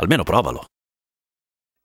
Almeno provalo.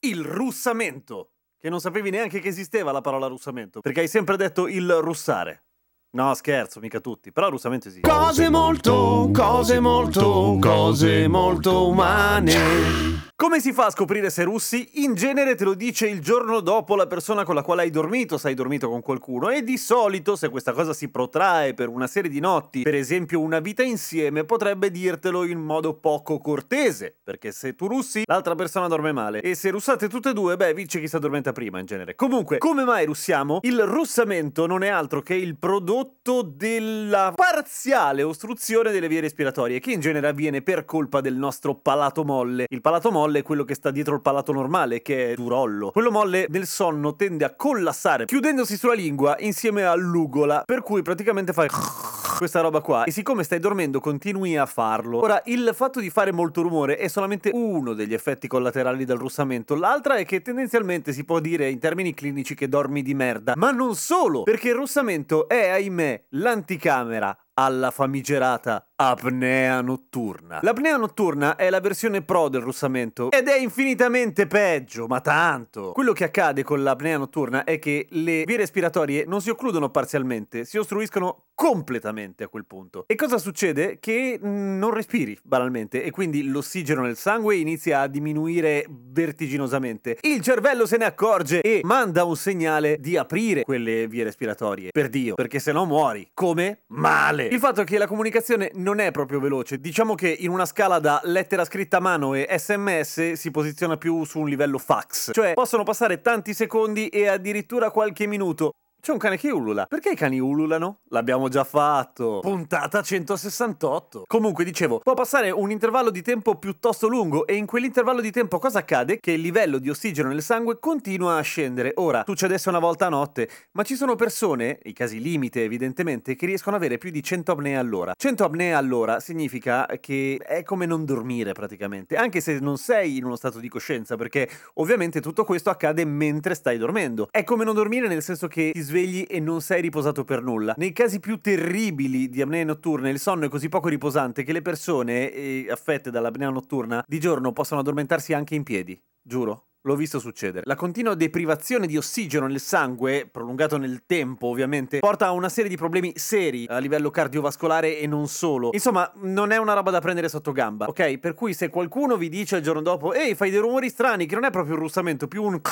Il russamento. Che non sapevi neanche che esisteva la parola russamento, perché hai sempre detto il russare. No, scherzo, mica tutti, però russamento esiste. Cose molto, cose molto, cose molto umane. Come si fa a scoprire se russi? In genere te lo dice il giorno dopo la persona con la quale hai dormito, se hai dormito con qualcuno, e di solito se questa cosa si protrae per una serie di notti, per esempio una vita insieme, potrebbe dirtelo in modo poco cortese, perché se tu russi, l'altra persona dorme male, e se russate tutte e due, beh, vince chi si addormenta prima in genere. Comunque, come mai russiamo? Il russamento non è altro che il prodotto della parziale ostruzione delle vie respiratorie, che in genere avviene per colpa del nostro palato molle. Il palato molle è quello che sta dietro il palato normale, che è durollo. Quello molle nel sonno tende a collassare, chiudendosi sulla lingua insieme all'ugola, per cui praticamente fai questa roba qua e siccome stai dormendo continui a farlo. Ora, il fatto di fare molto rumore è solamente uno degli effetti collaterali del russamento, l'altra è che tendenzialmente si può dire in termini clinici che dormi di merda, ma non solo, perché il russamento è, ahimè, l'anticamera alla famigerata apnea notturna. L'apnea notturna è la versione pro del russamento ed è infinitamente peggio, ma tanto. Quello che accade con l'apnea notturna è che le vie respiratorie non si occludono parzialmente, si ostruiscono completamente a quel punto. E cosa succede? Che mm, non respiri, banalmente, e quindi l'ossigeno nel sangue inizia a diminuire vertiginosamente. Il cervello se ne accorge e manda un segnale di aprire quelle vie respiratorie. Per Dio, perché se no muori. Come? Male. Il fatto è che la comunicazione non è proprio veloce. Diciamo che in una scala da lettera scritta a mano e sms si posiziona più su un livello fax. Cioè, possono passare tanti secondi e addirittura qualche minuto. C'è un cane che ulula. Perché i cani ululano? L'abbiamo già fatto. Puntata 168. Comunque, dicevo, può passare un intervallo di tempo piuttosto lungo e in quell'intervallo di tempo cosa accade? Che il livello di ossigeno nel sangue continua a scendere. Ora, succede adesso una volta a notte, ma ci sono persone, i casi limite evidentemente, che riescono ad avere più di 100 apnee all'ora. 100 apnee all'ora significa che è come non dormire praticamente, anche se non sei in uno stato di coscienza, perché ovviamente tutto questo accade mentre stai dormendo. È come non dormire nel senso che ti svegli e non sei riposato per nulla. Nei casi più terribili di apnea notturna il sonno è così poco riposante che le persone eh, affette dall'apnea notturna di giorno possono addormentarsi anche in piedi. Giuro. L'ho visto succedere. La continua deprivazione di ossigeno nel sangue, prolungato nel tempo ovviamente, porta a una serie di problemi seri a livello cardiovascolare e non solo. Insomma, non è una roba da prendere sotto gamba, ok? Per cui se qualcuno vi dice il giorno dopo, ehi, fai dei rumori strani, che non è proprio un russamento, più un...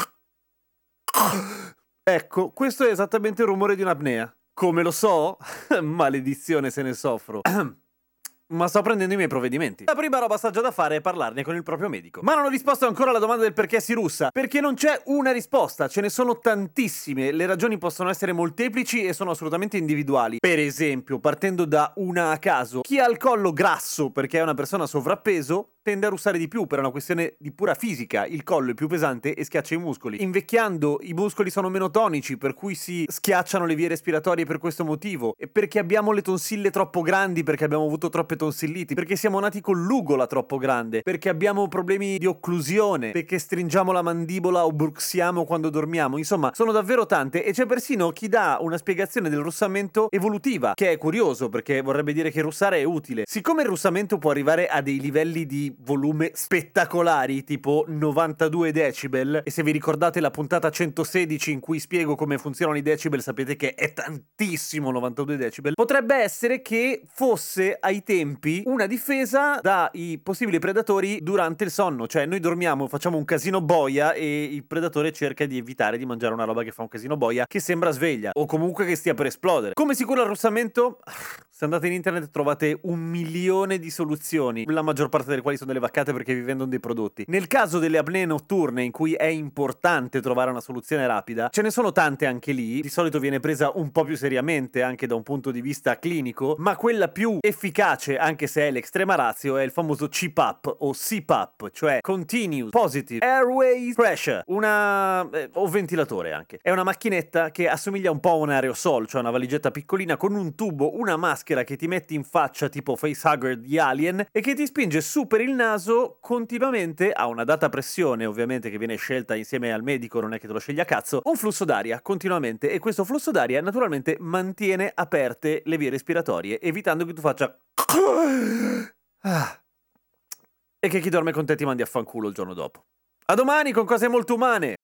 Ecco, questo è esattamente il rumore di un'apnea. Come lo so? Maledizione se ne soffro. Ma sto prendendo i miei provvedimenti. La prima roba saggia da fare è parlarne con il proprio medico. Ma non ho risposto ancora alla domanda del perché si russa. Perché non c'è una risposta, ce ne sono tantissime. Le ragioni possono essere molteplici e sono assolutamente individuali. Per esempio, partendo da una a caso, chi ha il collo grasso perché è una persona sovrappeso tende a russare di più per una questione di pura fisica. Il collo è più pesante e schiaccia i muscoli. Invecchiando i muscoli sono meno tonici, per cui si schiacciano le vie respiratorie per questo motivo. E perché abbiamo le tonsille troppo grandi, perché abbiamo avuto troppe tonsilliti, perché siamo nati con l'ugola troppo grande, perché abbiamo problemi di occlusione, perché stringiamo la mandibola o bruxiamo quando dormiamo. Insomma, sono davvero tante e c'è persino chi dà una spiegazione del russamento evolutiva, che è curioso perché vorrebbe dire che russare è utile. Siccome il russamento può arrivare a dei livelli di volume spettacolari, tipo 92 decibel. E se vi ricordate la puntata 116 in cui spiego come funzionano i decibel, sapete che è tantissimo 92 decibel. Potrebbe essere che fosse ai tempi una difesa dai possibili predatori durante il sonno. Cioè, noi dormiamo, facciamo un casino boia e il predatore cerca di evitare di mangiare una roba che fa un casino boia che sembra sveglia o comunque che stia per esplodere. Come si cura il russamento? Se andate in internet trovate un milione di soluzioni, la maggior parte delle quali sono delle vaccate perché vi vendono dei prodotti. Nel caso delle apnee notturne in cui è importante trovare una soluzione rapida, ce ne sono tante anche lì, di solito viene presa un po' più seriamente anche da un punto di vista clinico, ma quella più efficace, anche se è l'extrema ratio, è il famoso CPAP o CPAP, cioè Continuous Positive Airway Pressure, una... Eh, o ventilatore anche. È una macchinetta che assomiglia un po' a un aerosol, cioè una valigetta piccolina con un tubo, una maschera che ti metti in faccia tipo facehugger di Alien e che ti spinge su per il naso continuamente a una data pressione, ovviamente che viene scelta insieme al medico, non è che te lo scegli a cazzo, un flusso d'aria continuamente e questo flusso d'aria naturalmente mantiene aperte le vie respiratorie, evitando che tu faccia e che chi dorme con te ti mandi a fanculo il giorno dopo. A domani con cose molto umane!